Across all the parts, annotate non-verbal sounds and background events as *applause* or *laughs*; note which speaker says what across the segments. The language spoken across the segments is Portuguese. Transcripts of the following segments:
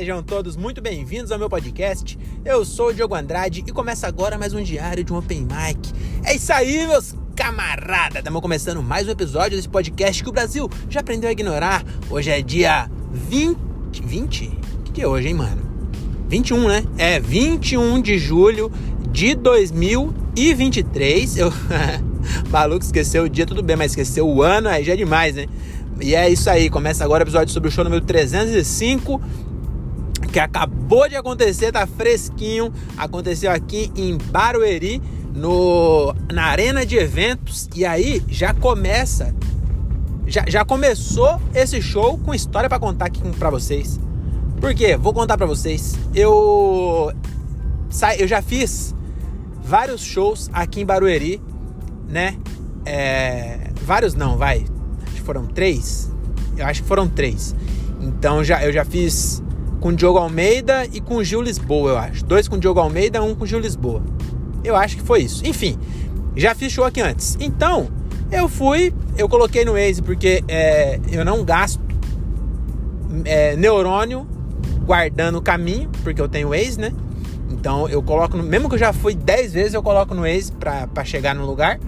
Speaker 1: sejam todos muito bem-vindos ao meu podcast. Eu sou o Diogo Andrade e começa agora mais um diário de um Open Mic. É isso aí, meus camaradas! Estamos começando mais um episódio desse podcast que o Brasil já aprendeu a ignorar. Hoje é dia 20. 20? Que dia é hoje, hein, mano? 21, né? É 21 de julho de 2023. Eu. *laughs* Maluco, esqueceu o dia, tudo bem, mas esqueceu o ano, aí já é demais, né? E é isso aí, começa agora o episódio sobre o show número 305, que acabou de acontecer, tá fresquinho. Aconteceu aqui em Barueri, no, na arena de eventos. E aí já começa, já, já começou esse show com história para contar aqui para vocês. Por quê? Vou contar para vocês. Eu, eu já fiz vários shows aqui em Barueri, né? É, vários não, vai foram três. Eu acho que foram três. Então já, eu já fiz com o Diogo Almeida e com o Gil Lisboa, eu acho. Dois com o Diogo Almeida, um com o Gil Lisboa. Eu acho que foi isso. Enfim, já fiz show aqui antes. Então, eu fui, eu coloquei no Waze porque é, eu não gasto é, neurônio guardando o caminho, porque eu tenho Waze, né? Então eu coloco, no, mesmo que eu já fui 10 vezes, eu coloco no Waze para chegar no lugar.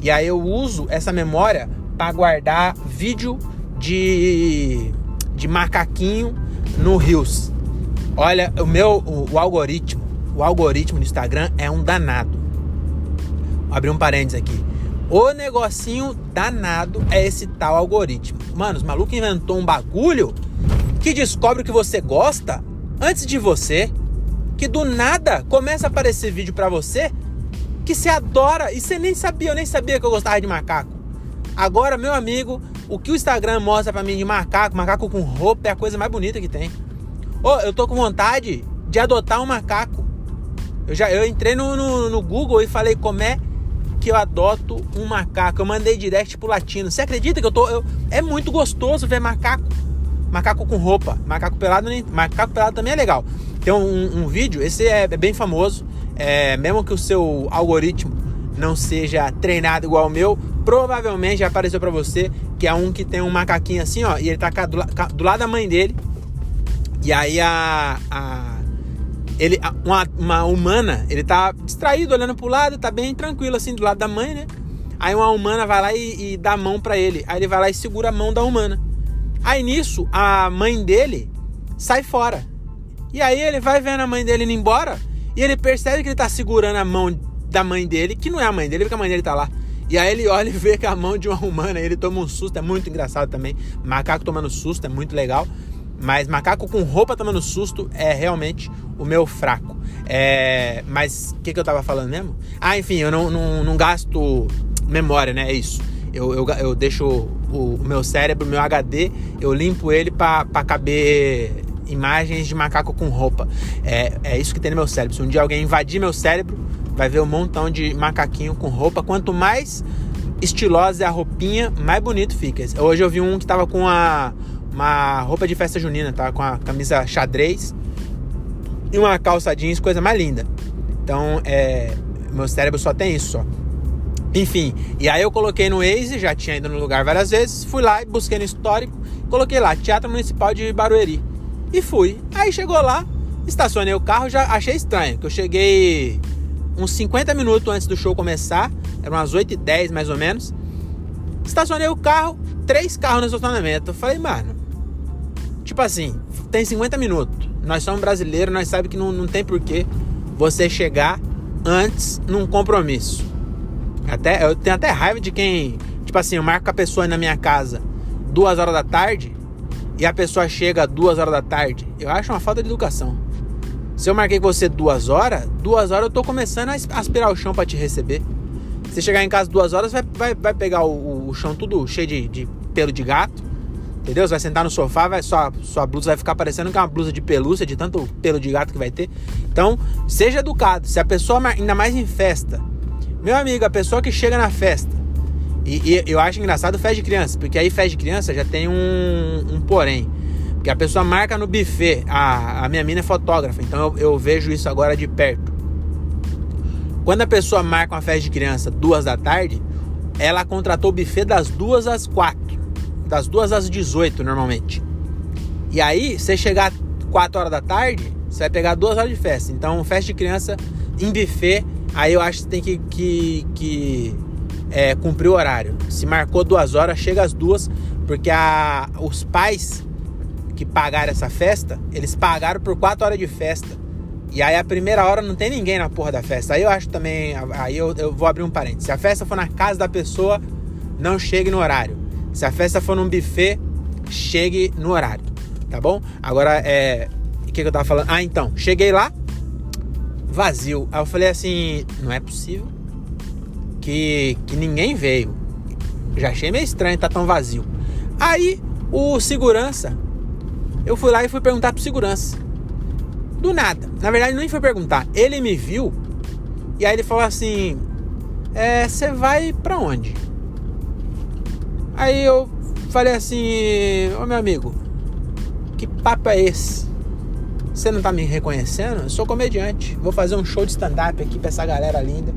Speaker 1: E aí eu uso essa memória para guardar vídeo de, de macaquinho no Rios. Olha, o meu o, o, algoritmo, o algoritmo do Instagram é um danado. Vou abrir um parênteses aqui. O negocinho danado é esse tal algoritmo. Mano, os malucos inventou um bagulho que descobre o que você gosta antes de você, que do nada começa a aparecer vídeo para você que você adora e você nem sabia, eu nem sabia que eu gostava de macaco. Agora, meu amigo, o que o Instagram mostra para mim de macaco, macaco com roupa é a coisa mais bonita que tem. Ô, oh, eu tô com vontade de adotar um macaco. Eu já eu entrei no, no, no, Google e falei como é que eu adoto um macaco. Eu mandei direct pro latino. Você acredita que eu tô. Eu, é muito gostoso ver macaco. Macaco com roupa. Macaco pelado, macaco pelado também é legal. Tem um, um, vídeo, esse é, é bem famoso. É, mesmo que o seu algoritmo não seja treinado igual o meu, provavelmente já apareceu para você que é um que tem um macaquinho assim, ó, e ele tá do, do lado da mãe dele. E aí a, a ele uma, uma, humana, ele tá distraído olhando pro lado, tá bem tranquilo assim do lado da mãe, né? Aí uma humana vai lá e, e dá a mão para ele. Aí ele vai lá e segura a mão da humana. Aí nisso a mãe dele sai fora. E aí ele vai vendo a mãe dele indo embora e ele percebe que ele tá segurando a mão da mãe dele, que não é a mãe dele, porque a mãe dele tá lá. E aí ele olha e vê que a mão de uma humana, ele toma um susto, é muito engraçado também. Macaco tomando susto é muito legal. Mas macaco com roupa tomando susto é realmente o meu fraco. É, mas o que, que eu tava falando mesmo? Ah, enfim, eu não, não, não gasto memória, né? É isso. Eu, eu, eu deixo o, o, meu cérebro, meu HD, eu limpo ele para caber imagens de macaco com roupa. É, é isso que tem no meu cérebro. Se um dia alguém invadir meu cérebro, vai ver um montão de macaquinho com roupa. Quanto mais estilosa é a roupinha, mais bonito fica. Hoje eu vi um que tava com a, uma roupa de festa junina, tava com a camisa xadrez e uma calça jeans, coisa mais linda. Então, é, meu cérebro só tem isso, só. Enfim, e aí eu coloquei no Waze, já tinha ido no lugar várias vezes, fui lá e busquei no histórico, coloquei lá, Teatro Municipal de Barueri. E fui. Aí chegou lá, estacionei o carro, já achei estranho, que eu cheguei uns 50 minutos antes do show começar, eram umas 8h10 mais ou menos. Estacionei o carro, três carros no estacionamento. Eu falei, mano, tipo assim, tem 50 minutos. Nós somos brasileiros, nós sabemos que não, não tem porquê você chegar antes num compromisso. Até, eu tenho até raiva de quem, tipo assim, eu marco a pessoa na minha casa duas horas da tarde e a pessoa chega duas horas da tarde. Eu acho uma falta de educação. Se eu marquei com você duas horas, duas horas eu tô começando a aspirar o chão para te receber. Se chegar em casa duas horas, vai, vai, vai pegar o, o chão tudo cheio de, de, pelo de gato. Entendeu? Você vai sentar no sofá, vai, sua, sua blusa vai ficar parecendo que é uma blusa de pelúcia, de tanto pelo de gato que vai ter. Então, seja educado. Se a pessoa, ainda mais em festa, meu amigo, a pessoa que chega na festa, e, e eu acho engraçado festa de criança, porque aí festa de criança já tem um, um porém. Porque a pessoa marca no buffet. A, a minha mina é fotógrafa, então eu, eu vejo isso agora de perto. Quando a pessoa marca uma festa de criança duas da tarde, ela contratou o buffet das duas às quatro. Das duas às 18, normalmente. E aí, você chegar 4 horas da tarde, você vai pegar duas horas de festa. Então, festa de criança em buffet, aí eu acho que você tem que, que, que é, cumprir o horário. Se marcou duas horas, chega às duas, porque a, os pais que pagaram essa festa, eles pagaram por quatro horas de festa. E aí a primeira hora não tem ninguém na porra da festa. Aí eu acho também. Aí eu, eu vou abrir um parênteses. Se a festa for na casa da pessoa, não chegue no horário. Se a festa for num buffet, chegue no horário. Tá bom? Agora é. O que, que eu tava falando? Ah, então. Cheguei lá, vazio. Aí eu falei assim: não é possível que, que ninguém veio. Já achei meio estranho tá tão vazio. Aí o segurança, eu fui lá e fui perguntar pro segurança. Do nada. Na verdade, nem foi perguntar. Ele me viu e aí ele falou assim: É, você vai pra onde? Aí eu falei assim: Ô meu amigo, que papo é esse? Você não tá me reconhecendo? Eu sou comediante. Vou fazer um show de stand-up aqui pra essa galera linda.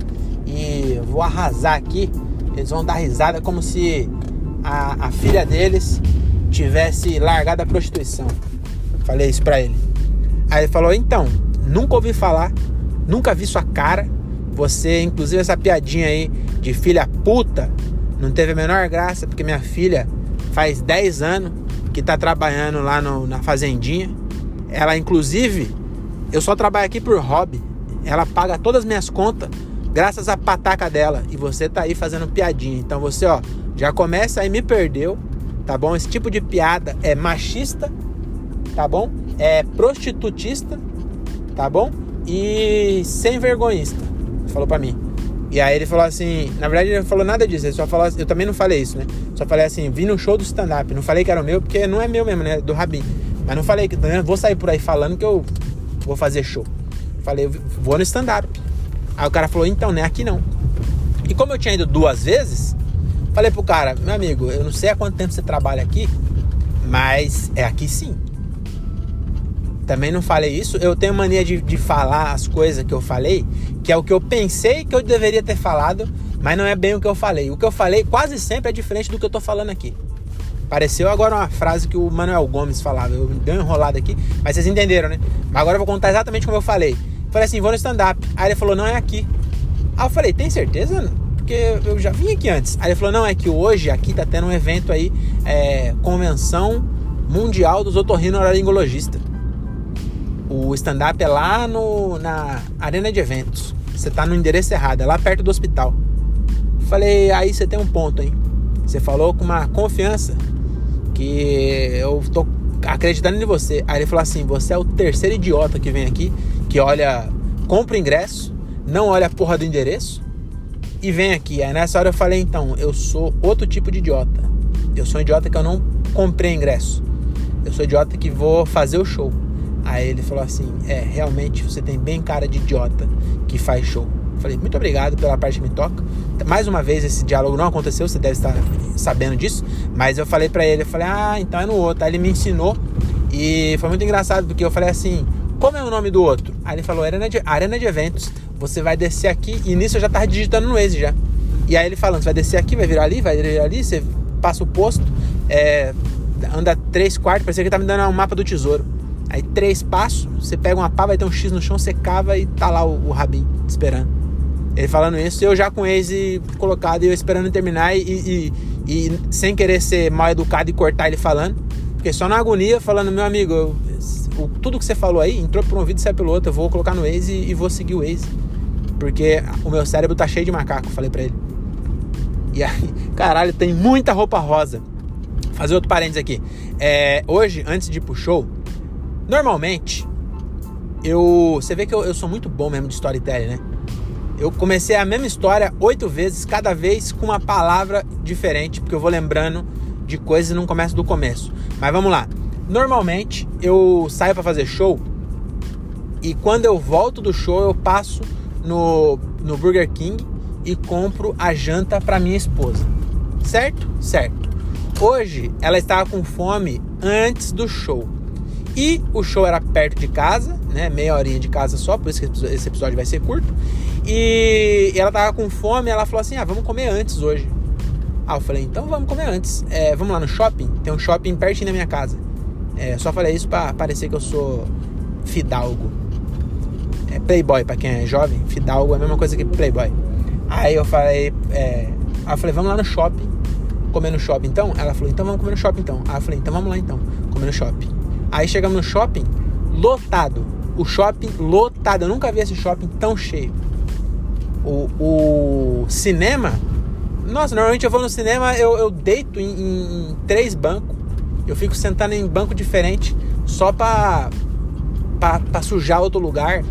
Speaker 1: E vou arrasar aqui. Eles vão dar risada como se a, a filha deles tivesse largado a prostituição. Falei isso pra ele. Aí ele falou: Então, nunca ouvi falar, nunca vi sua cara. Você, inclusive, essa piadinha aí de filha puta, não teve a menor graça, porque minha filha faz 10 anos que tá trabalhando lá no, na fazendinha. Ela, inclusive, eu só trabalho aqui por hobby. Ela paga todas as minhas contas graças à pataca dela. E você tá aí fazendo piadinha. Então você, ó, já começa aí, me perdeu, tá bom? Esse tipo de piada é machista, tá bom? é prostitutista, tá bom? E sem vergonhista. Falou para mim. E aí ele falou assim, na verdade ele não falou nada disso, ele só falou, eu também não falei isso, né? Só falei assim, vim no show do stand up, não falei que era o meu, porque não é meu mesmo, né? Do Rabin. Mas não falei que né? vou sair por aí falando que eu vou fazer show. Falei, vou no stand up. Aí o cara falou, então, né, aqui não. E como eu tinha ido duas vezes, falei pro cara, meu amigo, eu não sei há quanto tempo você trabalha aqui, mas é aqui sim também não falei isso. Eu tenho mania de, de falar as coisas que eu falei, que é o que eu pensei que eu deveria ter falado, mas não é bem o que eu falei. O que eu falei quase sempre é diferente do que eu tô falando aqui. Pareceu agora uma frase que o Manuel Gomes falava. Eu dei uma enrolada aqui, mas vocês entenderam, né? Mas agora eu vou contar exatamente como eu falei. Falei assim, vou no stand-up. Aí ele falou, não é aqui. Aí eu falei, tem certeza? Porque eu já vim aqui antes. Aí ele falou, não, é que hoje aqui tá tendo um evento aí, é, Convenção Mundial dos Otorrinolaringologistas. O stand-up é lá no, na arena de eventos. Você tá no endereço errado, é lá perto do hospital. Falei, aí você tem um ponto, hein? Você falou com uma confiança que eu tô acreditando em você. Aí ele falou assim: você é o terceiro idiota que vem aqui, que olha, compra ingresso, não olha a porra do endereço e vem aqui. Aí nessa hora eu falei: então, eu sou outro tipo de idiota. Eu sou um idiota que eu não comprei ingresso. Eu sou idiota que vou fazer o show. Aí ele falou assim: É, realmente você tem bem cara de idiota que faz show. Falei, muito obrigado pela parte que me toca. Mais uma vez, esse diálogo não aconteceu, você deve estar sabendo disso. Mas eu falei para ele, eu falei, ah, então é no outro. Aí ele me ensinou e foi muito engraçado, porque eu falei assim, como é o nome do outro? Aí ele falou, Arena de, Arena de Eventos. Você vai descer aqui, e nisso eu já tava digitando no Waze já. E aí ele falando, você vai descer aqui, vai virar ali, vai virar ali, você passa o posto, é, anda três quartos, parecia que ele tá me dando um mapa do tesouro. Aí três passos, você pega uma pá, vai ter um X no chão, você cava e tá lá o, o rabinho esperando. Ele falando isso, eu já com esse colocado e eu esperando terminar e, e, e, sem querer ser mal educado e cortar ele falando. Porque só na agonia, falando, meu amigo, eu, o, tudo que você falou aí entrou por um ouvido e saiu pelo outro. Eu vou colocar no Waze e, e vou seguir o Waze. Porque o meu cérebro tá cheio de macaco, falei pra ele. E aí, *laughs* caralho, tem muita roupa rosa. Fazer outro parênteses aqui. É, hoje, antes de ir pro show, Normalmente, eu. Você vê que eu, eu sou muito bom mesmo de storytelling, né? Eu comecei a mesma história oito vezes, cada vez com uma palavra diferente, porque eu vou lembrando de coisas e não começo do começo. Mas vamos lá. Normalmente eu saio para fazer show e quando eu volto do show eu passo no, no Burger King e compro a janta para minha esposa. Certo? Certo. Hoje ela estava com fome antes do show. E o show era perto de casa, né? Meia horinha de casa só, por isso que esse episódio vai ser curto. E ela tava com fome, ela falou assim: ah, vamos comer antes hoje. Ah, eu falei, então vamos comer antes. É, vamos lá no shopping? Tem um shopping pertinho da minha casa. É, só falei isso pra parecer que eu sou fidalgo. É playboy pra quem é jovem. Fidalgo é a mesma coisa que playboy. Aí eu falei, é, eu falei, vamos lá no shopping. Comer no shopping então? Ela falou, então vamos comer no shopping então. Aí eu falei, então vamos lá então, comer no shopping. Aí chegamos no shopping, lotado. O shopping lotado. Eu nunca vi esse shopping tão cheio. O, o cinema. Nossa, normalmente eu vou no cinema, eu, eu deito em, em, em três bancos. Eu fico sentando em banco diferente só pra, pra, pra sujar outro lugar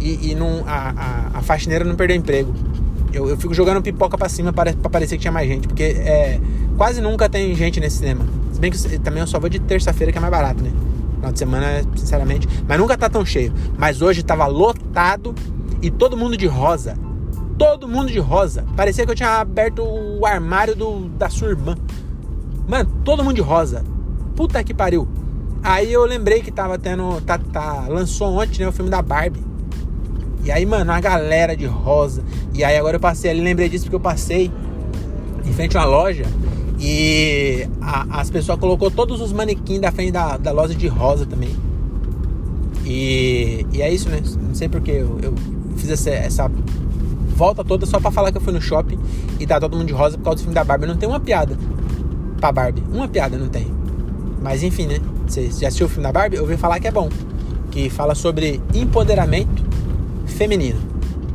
Speaker 1: e, e não, a, a, a, faxineira não perder emprego. Eu, eu fico jogando pipoca pra cima para, pra parecer que tinha mais gente, porque é, quase nunca tem gente nesse cinema. Se bem que também eu só vou de terça-feira que é mais barato, né? Final de semana, sinceramente. Mas nunca tá tão cheio. Mas hoje tava lotado e todo mundo de rosa. Todo mundo de rosa. Parecia que eu tinha aberto o armário do, da sua irmã. Mano, todo mundo de rosa. Puta que pariu. Aí eu lembrei que tava tendo. Tá, tá, lançou ontem, né? O filme da Barbie. E aí, mano, uma galera de rosa. E aí agora eu passei ali, lembrei disso porque eu passei em frente a uma loja e a, as pessoas colocou todos os manequins da frente da, da loja de rosa também. E, e é isso, né? Não sei porque eu, eu fiz essa, essa volta toda só pra falar que eu fui no shopping e tá todo mundo de rosa por causa do filme da Barbie. Não tem uma piada pra Barbie. Uma piada não tem. Mas enfim, né? Você já assistiu o filme da Barbie? Eu ouvi falar que é bom. Que fala sobre empoderamento feminino.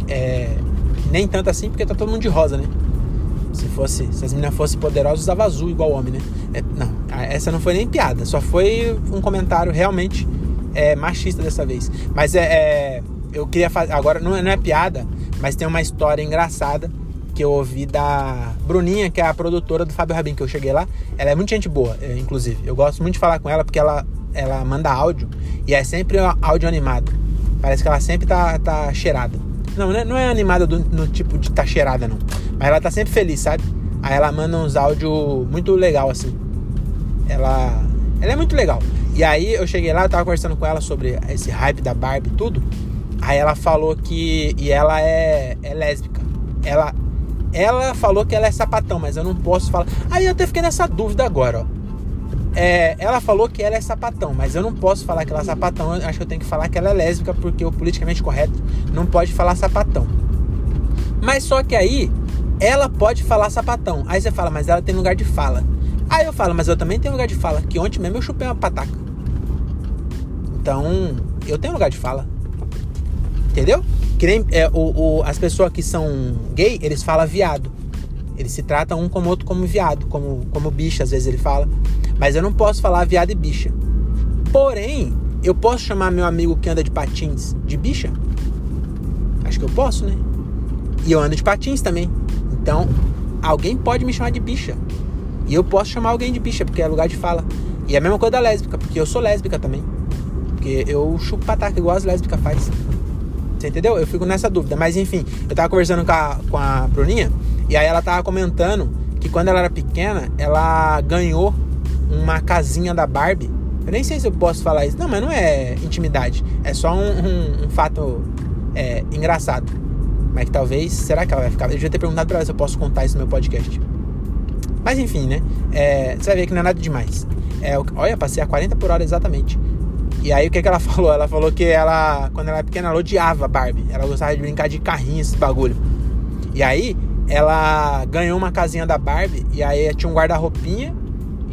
Speaker 1: É, nem tanto assim, porque tá todo mundo de rosa, né? Se fosse, se as meninas fossem poderosas, usava azul igual homem, né? É, não, essa não foi nem piada, só foi um comentário realmente é, machista dessa vez. Mas é, é eu queria fazer, agora não é, não é piada, mas tem uma história engraçada que eu ouvi da Bruninha, que é a produtora do Fábio Rabin, que eu cheguei lá. Ela é muito gente boa, é, inclusive. Eu gosto muito de falar com ela porque ela, ela manda áudio e é sempre áudio animado. Parece que ela sempre tá, tá cheirada. Não, não é, não é animada do, no tipo de tá cheirada, não. Mas ela tá sempre feliz, sabe? Aí ela manda uns áudios muito legal, assim. Ela. Ela é muito legal. E aí eu cheguei lá, eu tava conversando com ela sobre esse hype da Barbie e tudo. Aí ela falou que. E ela é, é lésbica. Ela. Ela falou que ela é sapatão, mas eu não posso falar. Aí eu até fiquei nessa dúvida agora, ó. É, ela falou que ela é sapatão, mas eu não posso falar que ela é sapatão. Acho que eu tenho que falar que ela é lésbica, porque o politicamente correto não pode falar sapatão. Mas só que aí ela pode falar sapatão. Aí você fala, mas ela tem lugar de fala. Aí eu falo, mas eu também tenho lugar de fala. Que ontem mesmo eu chupei uma pataca. Então, eu tenho lugar de fala. Entendeu? Que nem é, o, o, as pessoas que são gay, eles falam viado. Eles se tratam um como outro como viado, como, como bicha, às vezes ele fala. Mas eu não posso falar viado e bicha. Porém, eu posso chamar meu amigo que anda de patins de bicha? Acho que eu posso, né? E eu ando de patins também. Então, alguém pode me chamar de bicha. E eu posso chamar alguém de bicha, porque é lugar de fala. E é a mesma coisa da lésbica, porque eu sou lésbica também. Porque eu chupo pataca igual as lésbicas faz. Você entendeu? Eu fico nessa dúvida. Mas enfim, eu tava conversando com a, com a Bruninha, e aí ela tava comentando que quando ela era pequena, ela ganhou uma casinha da Barbie. Eu nem sei se eu posso falar isso. Não, mas não é intimidade. É só um, um, um fato é, engraçado. Mas que talvez. Será que ela vai ficar? Eu devia ter perguntado pra ela se eu posso contar isso no meu podcast. Mas enfim, né? É, você vai ver que não é nada demais. É, olha, passei a 40 por hora exatamente. E aí o que, que ela *laughs* falou? Ela falou que ela, quando ela era pequena, ela odiava Barbie. Ela gostava de brincar de carrinho, esse bagulho. E aí ela ganhou uma casinha da Barbie e aí tinha um guarda-roupinha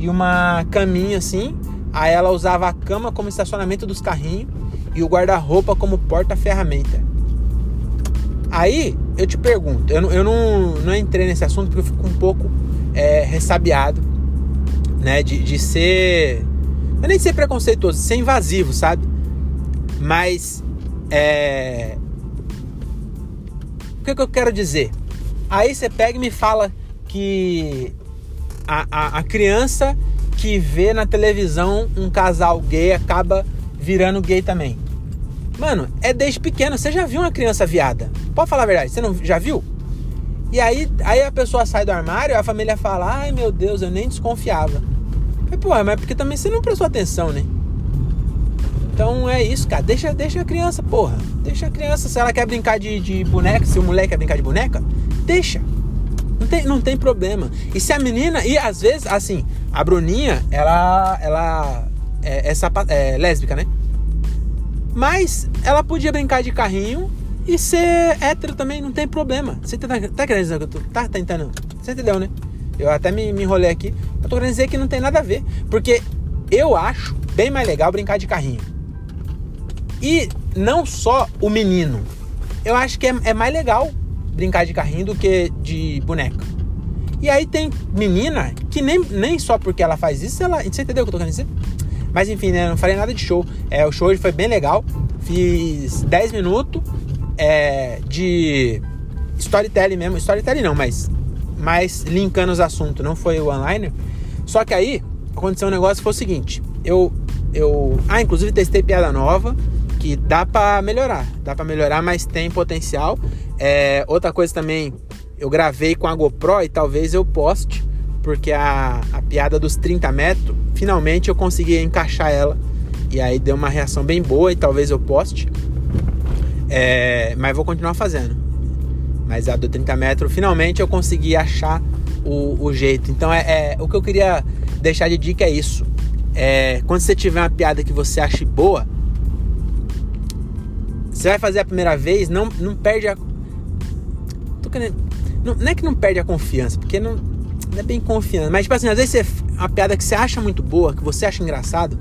Speaker 1: e uma caminha assim. Aí ela usava a cama como estacionamento dos carrinhos e o guarda-roupa como porta-ferramenta. Aí eu te pergunto, eu, eu não, não entrei nesse assunto porque eu fico um pouco é, ressabiado, né? De, de ser. Não é nem ser preconceituoso, ser invasivo, sabe? Mas. É. O que, que eu quero dizer? Aí você pega e me fala que a, a, a criança que vê na televisão um casal gay acaba virando gay também. Mano, é desde pequeno. Você já viu uma criança viada? Pode falar a verdade, você não já viu? E aí, aí a pessoa sai do armário, a família fala: Ai meu Deus, eu nem desconfiava. Mas, pô, mas porque também você não prestou atenção, né? Então é isso, cara. Deixa, deixa a criança, porra. Deixa a criança. Se ela quer brincar de, de boneca, se o moleque quer brincar de boneca, deixa. Não tem, não tem problema. E se a menina. E às vezes, assim, a Bruninha, ela. ela é, é, é lésbica, né? Mas ela podia brincar de carrinho e ser hétero também, não tem problema. Você tá, tá querendo dizer que eu tô. Tá tentando. Você entendeu, né? Eu até me, me enrolei aqui. Eu tô querendo dizer que não tem nada a ver. Porque eu acho bem mais legal brincar de carrinho. E não só o menino. Eu acho que é, é mais legal brincar de carrinho do que de boneca. E aí tem menina que nem, nem só porque ela faz isso, ela. Você entendeu o que eu tô querendo dizer? Mas enfim, né? Não falei nada de show. É, o show hoje foi bem legal. Fiz 10 minutos é, de storytelling mesmo. Storytelling não, mas mais linkando os assuntos. Não foi o online. Só que aí aconteceu um negócio que foi o seguinte. Eu. eu ah, inclusive testei piada nova. Que dá para melhorar. Dá para melhorar, mas tem potencial. É, outra coisa também. Eu gravei com a GoPro e talvez eu poste porque a, a piada dos 30 metros, finalmente eu consegui encaixar ela. E aí deu uma reação bem boa e talvez eu poste. É, mas vou continuar fazendo. Mas a do 30 metros, finalmente eu consegui achar o, o jeito. Então é, é, o que eu queria deixar de dica é isso. É, quando você tiver uma piada que você ache boa, você vai fazer a primeira vez, não, não perde a. Tô querendo, não, não é que não perde a confiança, porque não, não é bem confiança. Mas, tipo assim, às vezes você, uma piada que você acha muito boa, que você acha engraçado,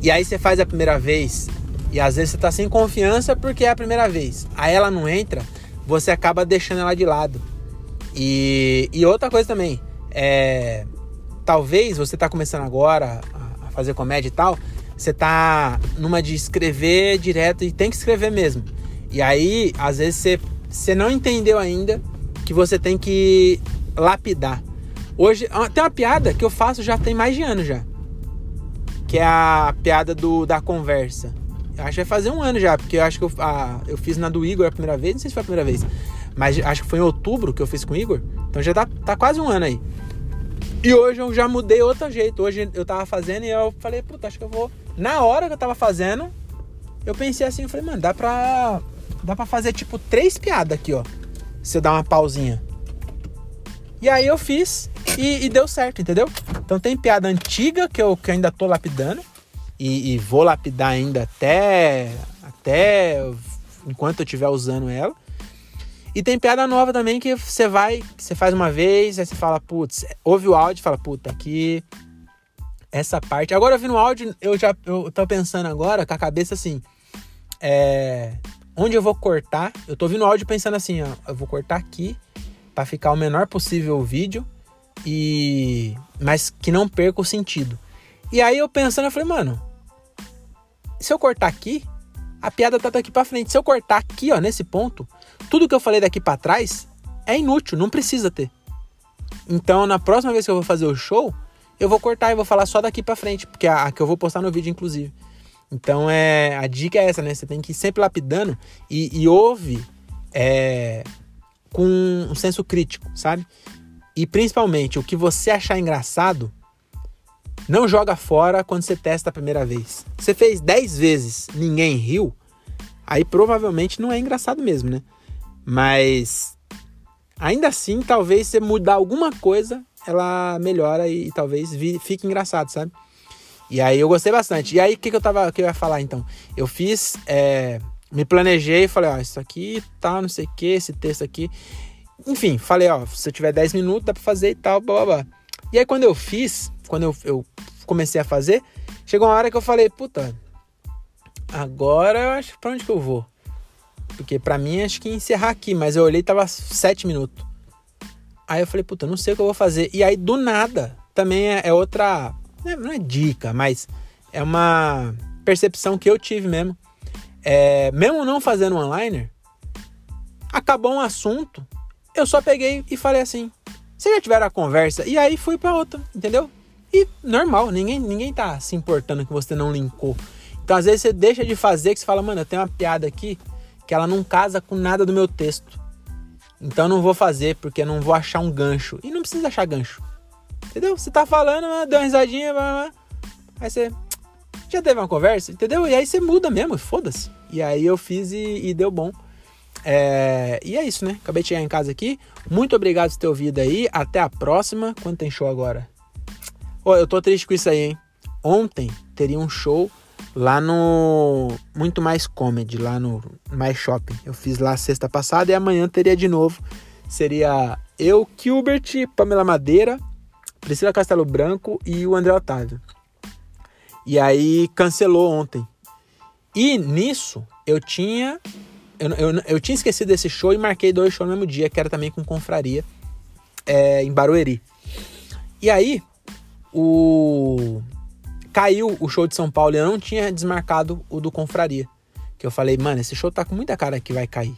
Speaker 1: e aí você faz a primeira vez, e às vezes você tá sem confiança porque é a primeira vez. Aí ela não entra, você acaba deixando ela de lado. E, e outra coisa também, é, talvez você tá começando agora a fazer comédia e tal, você tá numa de escrever direto e tem que escrever mesmo. E aí, às vezes você, você não entendeu ainda que você tem que lapidar. Hoje, tem uma piada que eu faço já tem mais de ano já. Que é a piada do, da conversa. Eu acho que vai fazer um ano já, porque eu acho que eu, a, eu fiz na do Igor a primeira vez, não sei se foi a primeira vez. Mas acho que foi em outubro que eu fiz com o Igor. Então já tá, tá quase um ano aí. E hoje eu já mudei outro jeito. Hoje eu tava fazendo e eu falei, puta, acho que eu vou. Na hora que eu tava fazendo, eu pensei assim, eu falei, mano, dá pra. Dá pra fazer tipo três piadas aqui, ó. Se eu dar uma pausinha. E aí eu fiz e, e, deu certo, entendeu? Então tem piada antiga que eu, que eu ainda tô lapidando e, e, vou lapidar ainda até até enquanto eu estiver usando ela. E tem piada nova também que você vai, você faz uma vez, aí você fala, putz, ouve o áudio e fala, puta, aqui essa parte. Agora ouvindo o áudio, eu já eu tô pensando agora com a cabeça assim, é, onde eu vou cortar? Eu tô ouvindo o áudio pensando assim, ó, eu vou cortar aqui para ficar o menor possível o vídeo e mas que não perca o sentido. E aí eu pensando, eu falei, mano, se eu cortar aqui, a piada tá daqui para frente. Se eu cortar aqui, ó, nesse ponto, tudo que eu falei daqui para trás é inútil, não precisa ter. Então, na próxima vez que eu vou fazer o show, eu vou cortar e vou falar só daqui para frente, porque a, que eu vou postar no vídeo inclusive. Então, é a dica é essa, né? Você tem que ir sempre lapidando e, e ouve é, com um senso crítico, sabe? E principalmente, o que você achar engraçado, não joga fora quando você testa a primeira vez. Você fez 10 vezes, ninguém riu, aí provavelmente não é engraçado mesmo, né? Mas ainda assim, talvez você mudar alguma coisa, ela melhora e, e talvez fique engraçado, sabe? E aí eu gostei bastante. E aí o que, que eu tava que eu ia falar então? Eu fiz, é, me planejei e falei, ó, isso aqui tá, não sei o que, esse texto aqui. Enfim, falei, ó, se eu tiver 10 minutos, dá pra fazer e tal, blá, blá, blá. E aí quando eu fiz, quando eu, eu comecei a fazer, chegou uma hora que eu falei, puta, agora eu acho pra onde que eu vou? Porque pra mim acho que encerrar aqui, mas eu olhei tava 7 minutos. Aí eu falei, puta, não sei o que eu vou fazer. E aí do nada, também é, é outra, né, não é dica, mas é uma percepção que eu tive mesmo. É, mesmo não fazendo online, acabou um assunto, eu só peguei e falei assim: vocês já tiveram a conversa? E aí fui para outra, entendeu? E normal, ninguém, ninguém tá se importando que você não linkou. Então às vezes você deixa de fazer que você fala, mano, eu tenho uma piada aqui que ela não casa com nada do meu texto. Então não vou fazer porque não vou achar um gancho. E não precisa achar gancho. Entendeu? Você tá falando, deu uma risadinha, aí você já teve uma conversa, entendeu? E aí você muda mesmo, foda-se. E aí eu fiz e, e deu bom. É, e é isso, né? Acabei de chegar em casa aqui. Muito obrigado por ter ouvido aí. Até a próxima. Quando tem show agora? Oh, eu tô triste com isso aí, hein? Ontem teria um show lá no Muito Mais Comedy, lá no Mais Shopping. Eu fiz lá sexta passada e amanhã teria de novo. Seria eu, Gilbert, Pamela Madeira, Priscila Castelo Branco e o André Otávio. E aí cancelou ontem. E nisso eu tinha eu, eu, eu tinha esquecido desse show e marquei dois shows no mesmo dia, que era também com confraria é, em Barueri. E aí o caiu o show de São Paulo e eu não tinha desmarcado o do confraria. Que eu falei, mano, esse show tá com muita cara que vai cair.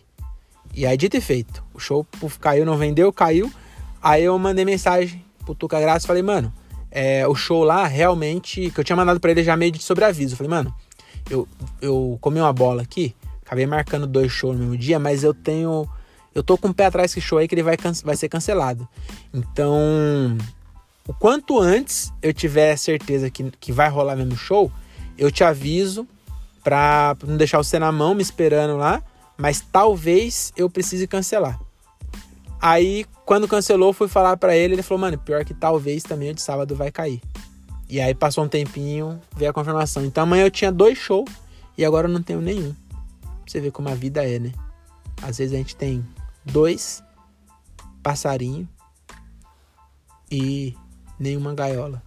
Speaker 1: E aí, dito e feito, o show puf, caiu, não vendeu, caiu. Aí eu mandei mensagem pro Tuca Graça falei, mano, é, o show lá realmente. Que eu tinha mandado para ele já meio de sobreaviso. falei, mano, eu, eu comi uma bola aqui, acabei marcando dois shows no mesmo dia, mas eu tenho. Eu tô com o pé atrás desse show aí que ele vai, vai ser cancelado. Então, o quanto antes eu tiver certeza que, que vai rolar mesmo show, eu te aviso pra não deixar você na mão me esperando lá, mas talvez eu precise cancelar. Aí, quando cancelou, fui falar para ele, ele falou, mano, pior que talvez também o de sábado vai cair. E aí passou um tempinho, veio a confirmação. Então amanhã eu tinha dois shows e agora eu não tenho nenhum. Você ver como a vida é, né? Às vezes a gente tem dois passarinhos e nenhuma gaiola.